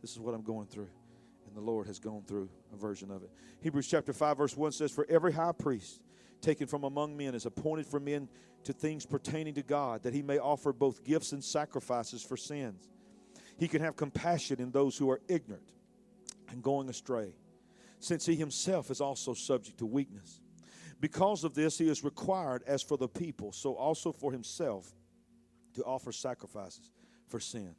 S2: this is what I'm going through. And the Lord has gone through a version of it. Hebrews chapter 5, verse 1 says, For every high priest taken from among men is appointed for men to things pertaining to God, that he may offer both gifts and sacrifices for sins. He can have compassion in those who are ignorant and going astray, since he himself is also subject to weakness. Because of this, he is required, as for the people, so also for himself, to offer sacrifices for sin.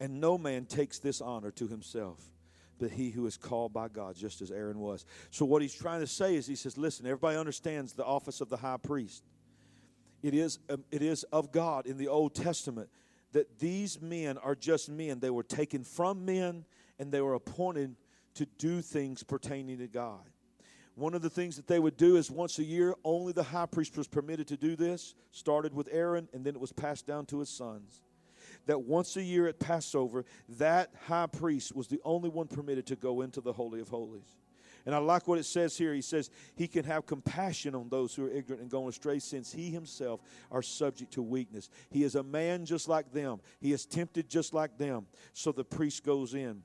S2: And no man takes this honor to himself, but he who is called by God, just as Aaron was. So, what he's trying to say is, he says, Listen, everybody understands the office of the high priest. It is, um, it is of God in the Old Testament that these men are just men. They were taken from men and they were appointed to do things pertaining to God. One of the things that they would do is once a year, only the high priest was permitted to do this. Started with Aaron, and then it was passed down to his sons. That once a year at Passover, that high priest was the only one permitted to go into the Holy of Holies. And I like what it says here. He says he can have compassion on those who are ignorant and going astray, since he himself are subject to weakness. He is a man just like them, he is tempted just like them. So the priest goes in.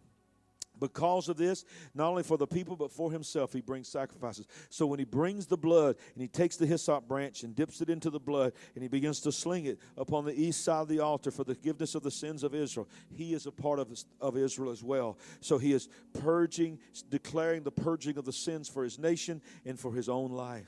S2: Because of this, not only for the people, but for himself, he brings sacrifices. So when he brings the blood and he takes the hyssop branch and dips it into the blood and he begins to sling it upon the east side of the altar for the forgiveness of the sins of Israel, he is a part of, of Israel as well. So he is purging, declaring the purging of the sins for his nation and for his own life.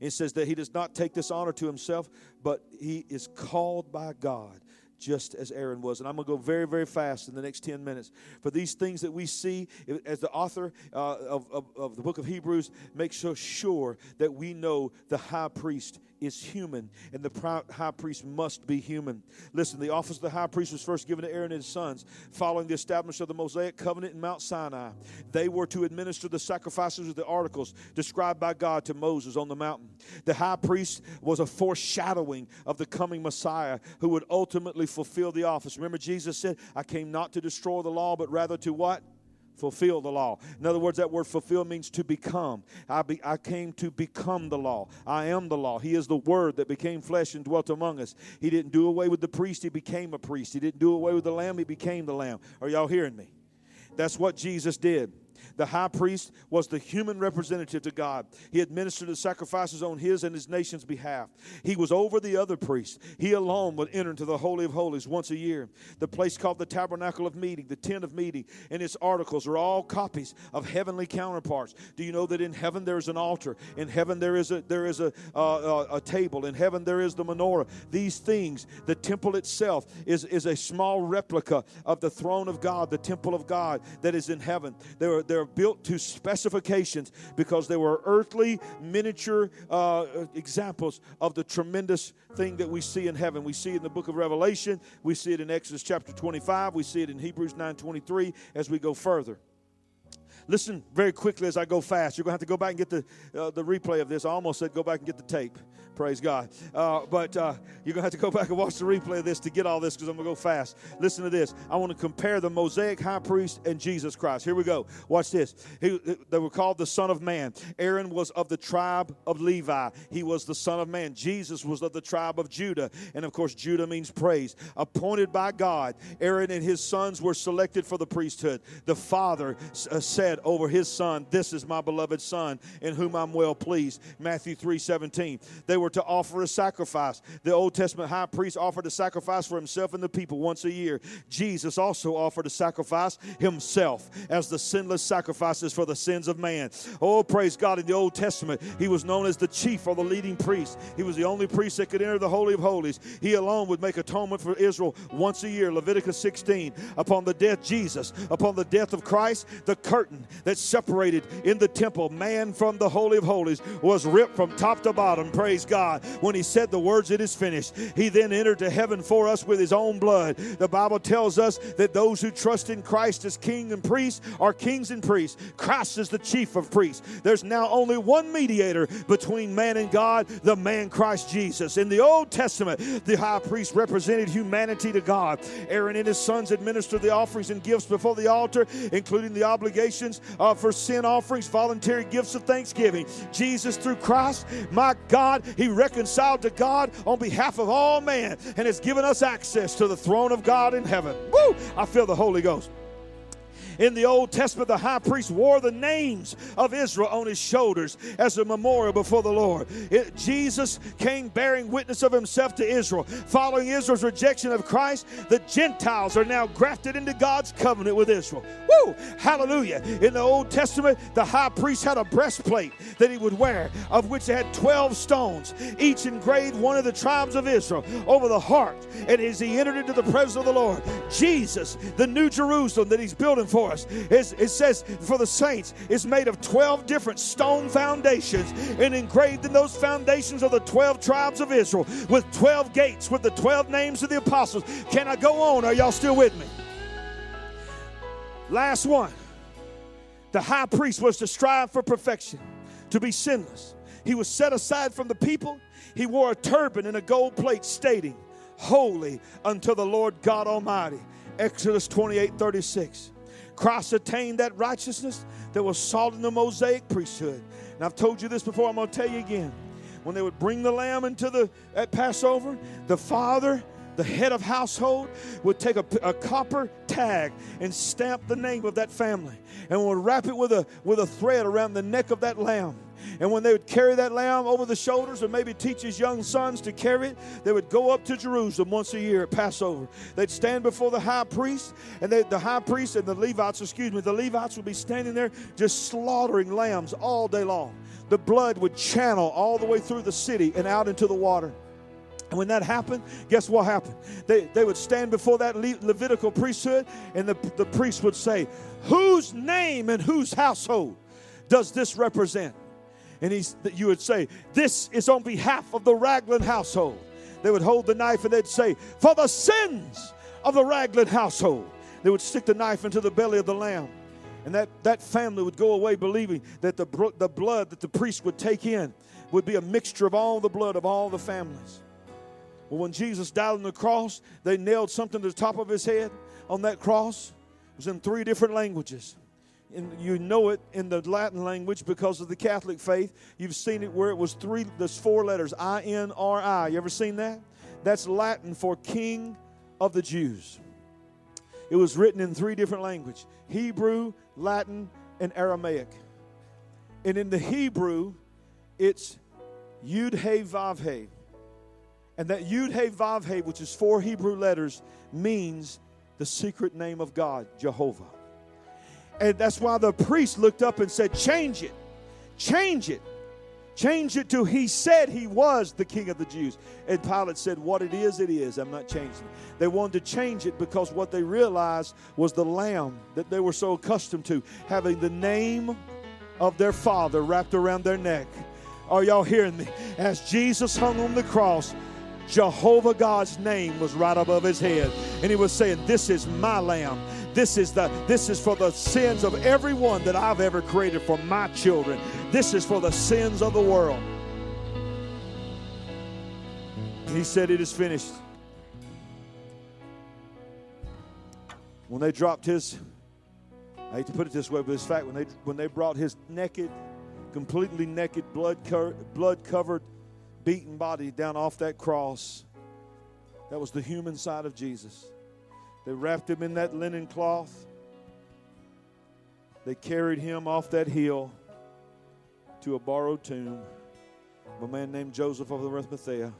S2: It says that he does not take this honor to himself, but he is called by God just as Aaron was. And I'm going to go very, very fast in the next 10 minutes. For these things that we see, as the author uh, of, of, of, the book of Hebrews makes so sure that we know the high priest is human, and the high priest must be human. Listen, the office of the high priest was first given to Aaron and his sons following the establishment of the Mosaic covenant in Mount Sinai. They were to administer the sacrifices of the articles described by God to Moses on the mountain. The high priest was a foreshadowing of the coming Messiah who would ultimately fulfill the office. Remember, Jesus said, I came not to destroy the law, but rather to what? Fulfill the law. In other words, that word fulfill means to become. I, be, I came to become the law. I am the law. He is the word that became flesh and dwelt among us. He didn't do away with the priest, he became a priest. He didn't do away with the lamb, he became the lamb. Are y'all hearing me? That's what Jesus did. The high priest was the human representative to God. He administered the sacrifices on his and his nation's behalf. He was over the other priests. He alone would enter into the Holy of Holies once a year. The place called the Tabernacle of Meeting, the Tent of Meeting, and its articles are all copies of heavenly counterparts. Do you know that in heaven there is an altar? In heaven there is a there is a, uh, a, a table. In heaven there is the menorah. These things, the temple itself is, is a small replica of the throne of God, the temple of God that is in heaven. They're, built to specifications because they were earthly miniature uh, examples of the tremendous thing that we see in heaven. We see it in the book of Revelation. We see it in Exodus chapter 25. We see it in Hebrews 9.23 as we go further. Listen very quickly as I go fast. You're going to have to go back and get the, uh, the replay of this. I almost said go back and get the tape. Praise God. Uh, but uh, you're going to have to go back and watch the replay of this to get all this because I'm going to go fast. Listen to this. I want to compare the Mosaic high priest and Jesus Christ. Here we go. Watch this. He, they were called the Son of Man. Aaron was of the tribe of Levi, he was the Son of Man. Jesus was of the tribe of Judah. And of course, Judah means praise. Appointed by God, Aaron and his sons were selected for the priesthood. The Father uh, said over his son, This is my beloved Son in whom I'm well pleased. Matthew 3 17. They were to offer a sacrifice. The Old Testament high priest offered a sacrifice for himself and the people once a year. Jesus also offered a sacrifice himself as the sinless sacrifices for the sins of man. Oh, praise God. In the Old Testament, he was known as the chief or the leading priest. He was the only priest that could enter the Holy of Holies. He alone would make atonement for Israel once a year. Leviticus 16. Upon the death Jesus, upon the death of Christ, the curtain that separated in the temple man from the Holy of Holies was ripped from top to bottom. Praise God. When he said the words, It is finished. He then entered to heaven for us with his own blood. The Bible tells us that those who trust in Christ as king and priest are kings and priests. Christ is the chief of priests. There's now only one mediator between man and God, the man Christ Jesus. In the Old Testament, the high priest represented humanity to God. Aaron and his sons administered the offerings and gifts before the altar, including the obligations uh, for sin offerings, voluntary gifts of thanksgiving. Jesus, through Christ, my God, he reconciled to God on behalf of all man and has given us access to the throne of God in heaven. Woo! I feel the Holy Ghost. In the Old Testament, the high priest wore the names of Israel on his shoulders as a memorial before the Lord. It, Jesus came bearing witness of himself to Israel. Following Israel's rejection of Christ, the Gentiles are now grafted into God's covenant with Israel. Woo! Hallelujah. In the Old Testament, the high priest had a breastplate that he would wear, of which it had 12 stones, each engraved one of the tribes of Israel over the heart. And as he entered into the presence of the Lord, Jesus, the new Jerusalem that he's building for us. It's, it says for the saints, it's made of 12 different stone foundations, and engraved in those foundations are the 12 tribes of Israel with 12 gates with the 12 names of the apostles. Can I go on? Are y'all still with me? Last one. The high priest was to strive for perfection, to be sinless. He was set aside from the people. He wore a turban and a gold plate stating, Holy unto the Lord God Almighty. Exodus 28 36. Christ attained that righteousness that was sought in the Mosaic priesthood. And I've told you this before, I'm going to tell you again. When they would bring the lamb into the at Passover, the father, the head of household, would take a, a copper tag and stamp the name of that family and would wrap it with a, with a thread around the neck of that lamb. And when they would carry that lamb over the shoulders and maybe teach his young sons to carry it, they would go up to Jerusalem once a year at Passover. They'd stand before the high priest, and they, the high priest and the Levites, excuse me, the Levites would be standing there just slaughtering lambs all day long. The blood would channel all the way through the city and out into the water. And when that happened, guess what happened? They, they would stand before that Le- Levitical priesthood, and the, the priest would say, Whose name and whose household does this represent? And he's, you would say, This is on behalf of the Ragland household. They would hold the knife and they'd say, For the sins of the Ragland household. They would stick the knife into the belly of the lamb. And that, that family would go away believing that the, the blood that the priest would take in would be a mixture of all the blood of all the families. Well, when Jesus died on the cross, they nailed something to the top of his head on that cross. It was in three different languages and you know it in the Latin language because of the Catholic faith. You've seen it where it was three, there's four letters, I N R I. You ever seen that? That's Latin for King of the Jews. It was written in three different languages Hebrew, Latin, and Aramaic. And in the Hebrew, it's Yud He Vav He. And that Yud He Vav He, which is four Hebrew letters, means the secret name of God, Jehovah. And that's why the priest looked up and said, Change it, change it. Change it to he said he was the king of the Jews. And Pilate said, What it is, it is. I'm not changing it. They wanted to change it because what they realized was the lamb that they were so accustomed to, having the name of their father wrapped around their neck. Are y'all hearing me? As Jesus hung on the cross, Jehovah God's name was right above his head. And he was saying, This is my lamb. This is the this is for the sins of everyone that I've ever created for my children. This is for the sins of the world. He said it is finished. When they dropped his I hate to put it this way, but it's fact when they when they brought his naked, completely naked, blood blood covered, beaten body down off that cross, that was the human side of Jesus. They wrapped him in that linen cloth. They carried him off that hill to a borrowed tomb of a man named Joseph of Arimathea.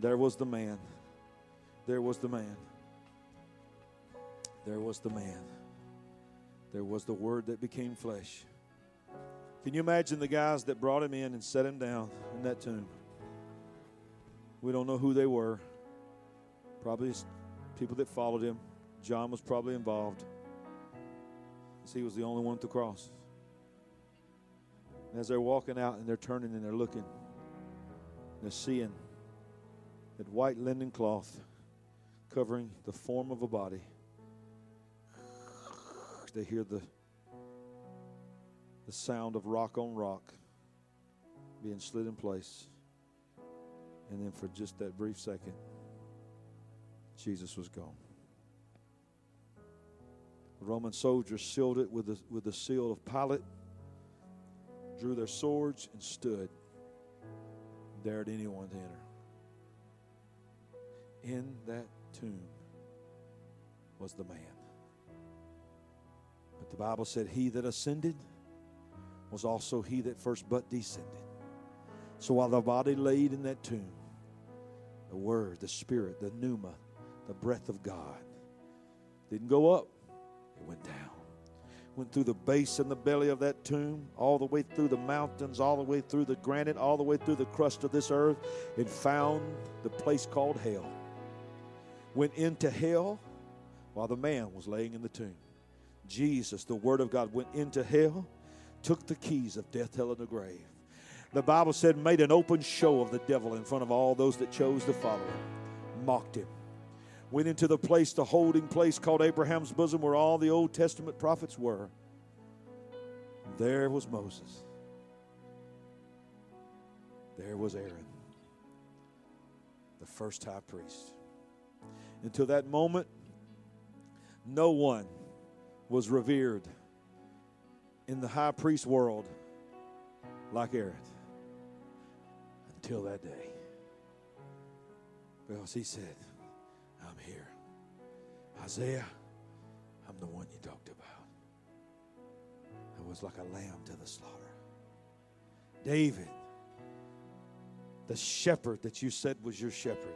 S2: There was the man. There was the man. There was the man. There was the word that became flesh. Can you imagine the guys that brought him in and set him down in that tomb? We don't know who they were. Probably people that followed him. John was probably involved. He was the only one to cross. And as they're walking out and they're turning and they're looking, they're seeing that white linen cloth covering the form of a body. They hear the, the sound of rock on rock being slid in place. And then for just that brief second, Jesus was gone. The Roman soldiers sealed it with the, with the seal of Pilate, drew their swords, and stood, dared anyone to enter. In that tomb was the man. But the Bible said, He that ascended was also he that first but descended. So while the body laid in that tomb, the Word, the Spirit, the pneuma, the breath of God. Didn't go up, it went down. Went through the base and the belly of that tomb, all the way through the mountains, all the way through the granite, all the way through the crust of this earth, and found the place called hell. Went into hell while the man was laying in the tomb. Jesus, the Word of God, went into hell, took the keys of death, hell, and the grave. The Bible said, made an open show of the devil in front of all those that chose to follow him, mocked him went into the place, the holding place called Abraham's bosom, where all the Old Testament prophets were. There was Moses. There was Aaron, the first high priest. Until that moment, no one was revered in the high priest world like Aaron. Until that day. Because he said, Isaiah, I'm the one you talked about. I was like a lamb to the slaughter. David, the shepherd that you said was your shepherd,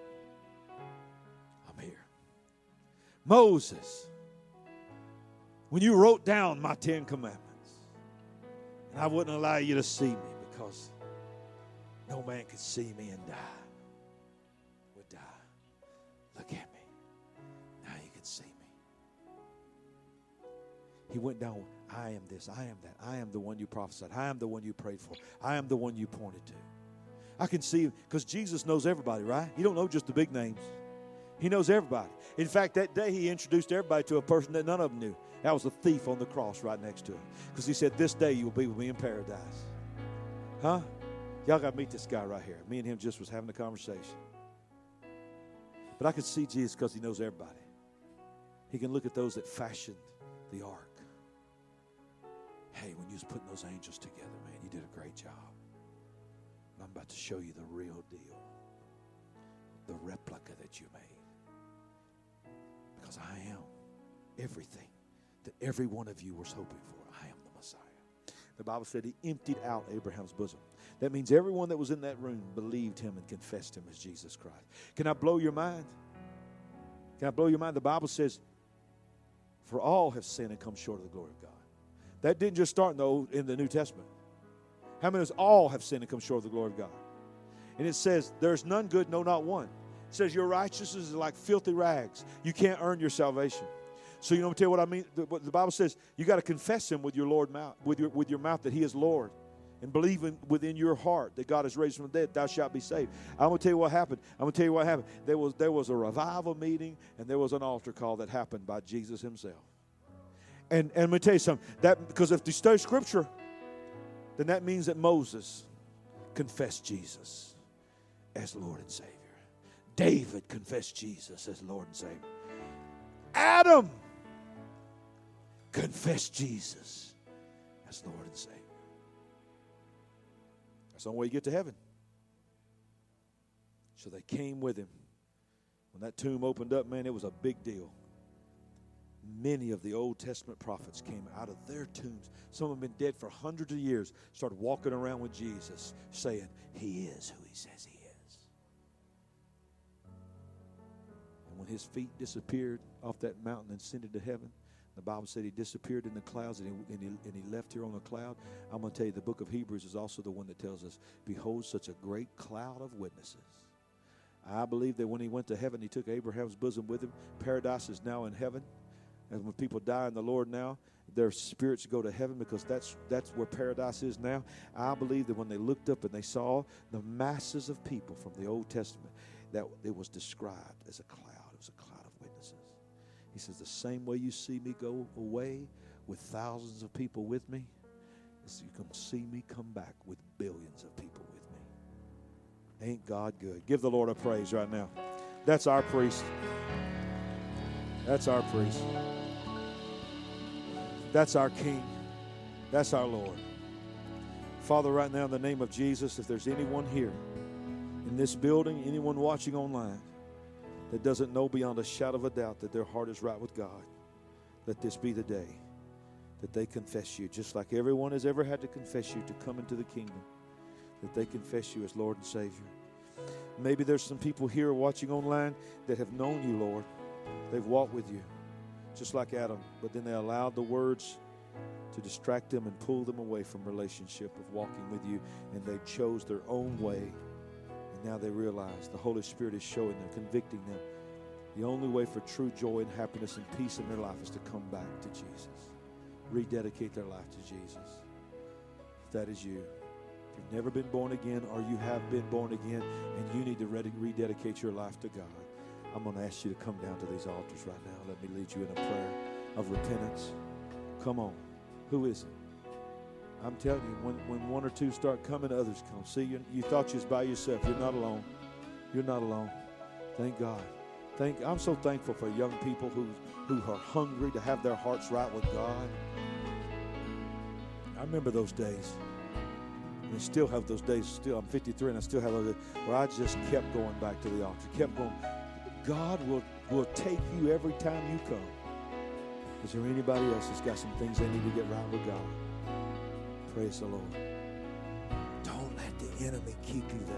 S2: I'm here. Moses, when you wrote down my Ten Commandments, and I wouldn't allow you to see me because no man could see me and die. He went down. I am this. I am that. I am the one you prophesied. I am the one you prayed for. I am the one you pointed to. I can see because Jesus knows everybody, right? He don't know just the big names. He knows everybody. In fact, that day he introduced everybody to a person that none of them knew. That was the thief on the cross right next to him. Because he said, This day you will be with me in paradise. Huh? Y'all got to meet this guy right here. Me and him just was having a conversation. But I could see Jesus because he knows everybody. He can look at those that fashioned the ark hey, when you was putting those angels together, man, you did a great job. I'm about to show you the real deal, the replica that you made. Because I am everything that every one of you was hoping for. I am the Messiah. The Bible said he emptied out Abraham's bosom. That means everyone that was in that room believed him and confessed him as Jesus Christ. Can I blow your mind? Can I blow your mind? The Bible says, For all have sinned and come short of the glory of God. That didn't just start in the, Old, in the New Testament. How many of us all have sinned and come short of the glory of God? And it says, There's none good, no, not one. It says, Your righteousness is like filthy rags. You can't earn your salvation. So you know, I'm tell you what I mean. The, the Bible says you got to confess Him with your Lord mouth, with your with your mouth that He is Lord, and believe in, within your heart that God is raised from the dead. Thou shalt be saved. I'm gonna tell you what happened. I'm gonna tell you what happened. There was there was a revival meeting and there was an altar call that happened by Jesus Himself. And and let me tell you something. That because if you study Scripture, then that means that Moses confessed Jesus as Lord and Savior. David confessed Jesus as Lord and Savior. Adam confessed Jesus as Lord and Savior. That's the only way you get to heaven. So they came with him. When that tomb opened up, man, it was a big deal. Many of the Old Testament prophets came out of their tombs. Some of them been dead for hundreds of years, started walking around with Jesus, saying, He is who He says He is. And when his feet disappeared off that mountain and ascended to heaven, the Bible said he disappeared in the clouds and he, and he, and he left here on a cloud. I'm going to tell you, the book of Hebrews is also the one that tells us, Behold, such a great cloud of witnesses. I believe that when he went to heaven, he took Abraham's bosom with him. Paradise is now in heaven. And when people die in the Lord now, their spirits go to heaven because that's that's where paradise is now. I believe that when they looked up and they saw the masses of people from the Old Testament, that it was described as a cloud. It was a cloud of witnesses. He says, the same way you see me go away with thousands of people with me, is you can see me come back with billions of people with me. Ain't God good? Give the Lord a praise right now. That's our priest. That's our priest. That's our King. That's our Lord. Father, right now, in the name of Jesus, if there's anyone here in this building, anyone watching online that doesn't know beyond a shadow of a doubt that their heart is right with God, let this be the day that they confess you, just like everyone has ever had to confess you to come into the kingdom, that they confess you as Lord and Savior. Maybe there's some people here watching online that have known you, Lord. They've walked with you, just like Adam, but then they allowed the words to distract them and pull them away from relationship of walking with you, and they chose their own way. And now they realize the Holy Spirit is showing them, convicting them. The only way for true joy and happiness and peace in their life is to come back to Jesus, rededicate their life to Jesus. If that is you, if you've never been born again, or you have been born again, and you need to rededicate your life to God I'm going to ask you to come down to these altars right now. Let me lead you in a prayer of repentance. Come on. Who is it? I'm telling you, when, when one or two start coming, others come. See, you, you thought you was by yourself. You're not alone. You're not alone. Thank God. Thank, I'm so thankful for young people who, who are hungry to have their hearts right with God. I remember those days. I still have those days. Still, I'm 53 and I still have those days where I just kept going back to the altar. Kept going. God will, will take you every time you come. Is there anybody else that's got some things they need to get right with God? Praise the Lord. Don't let the enemy keep you there.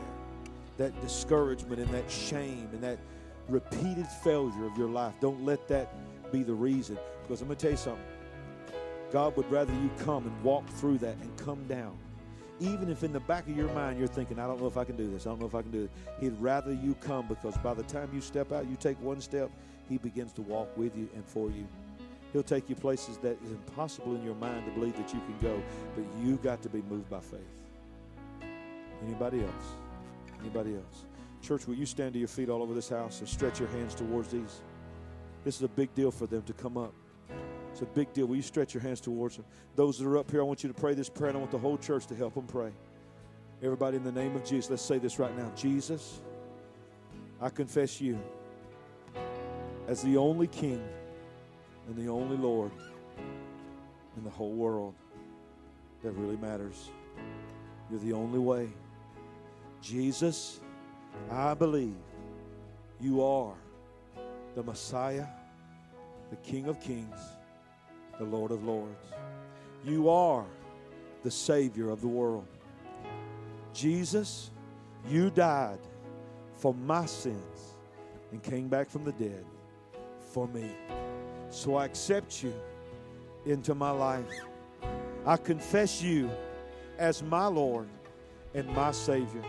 S2: That discouragement and that shame and that repeated failure of your life, don't let that be the reason. Because I'm going to tell you something. God would rather you come and walk through that and come down even if in the back of your mind you're thinking, I don't know if I can do this, I don't know if I can do it, He'd rather you come because by the time you step out, you take one step, He begins to walk with you and for you. He'll take you places that is impossible in your mind to believe that you can go, but you got to be moved by faith. Anybody else? Anybody else? Church, will you stand to your feet all over this house and stretch your hands towards these? This is a big deal for them to come up. It's a big deal. Will you stretch your hands towards them? Those that are up here, I want you to pray this prayer, and I want the whole church to help them pray. Everybody, in the name of Jesus, let's say this right now. Jesus, I confess you as the only King and the only Lord in the whole world that really matters. You're the only way. Jesus, I believe you are the Messiah, the King of Kings the Lord of Lords. You are the Savior of the world. Jesus, you died for my sins and came back from the dead for me. So I accept you into my life. I confess you as my Lord and my Savior.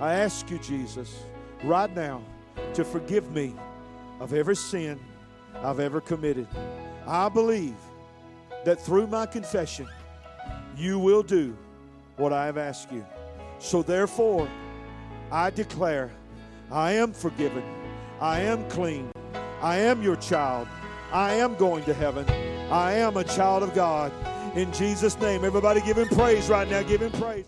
S2: I ask you, Jesus, right now to forgive me of every sin I've ever committed. I believe that through my confession, you will do what I have asked you. So therefore, I declare I am forgiven. I am clean. I am your child. I am going to heaven. I am a child of God. In Jesus' name, everybody give him praise right now. Give him praise.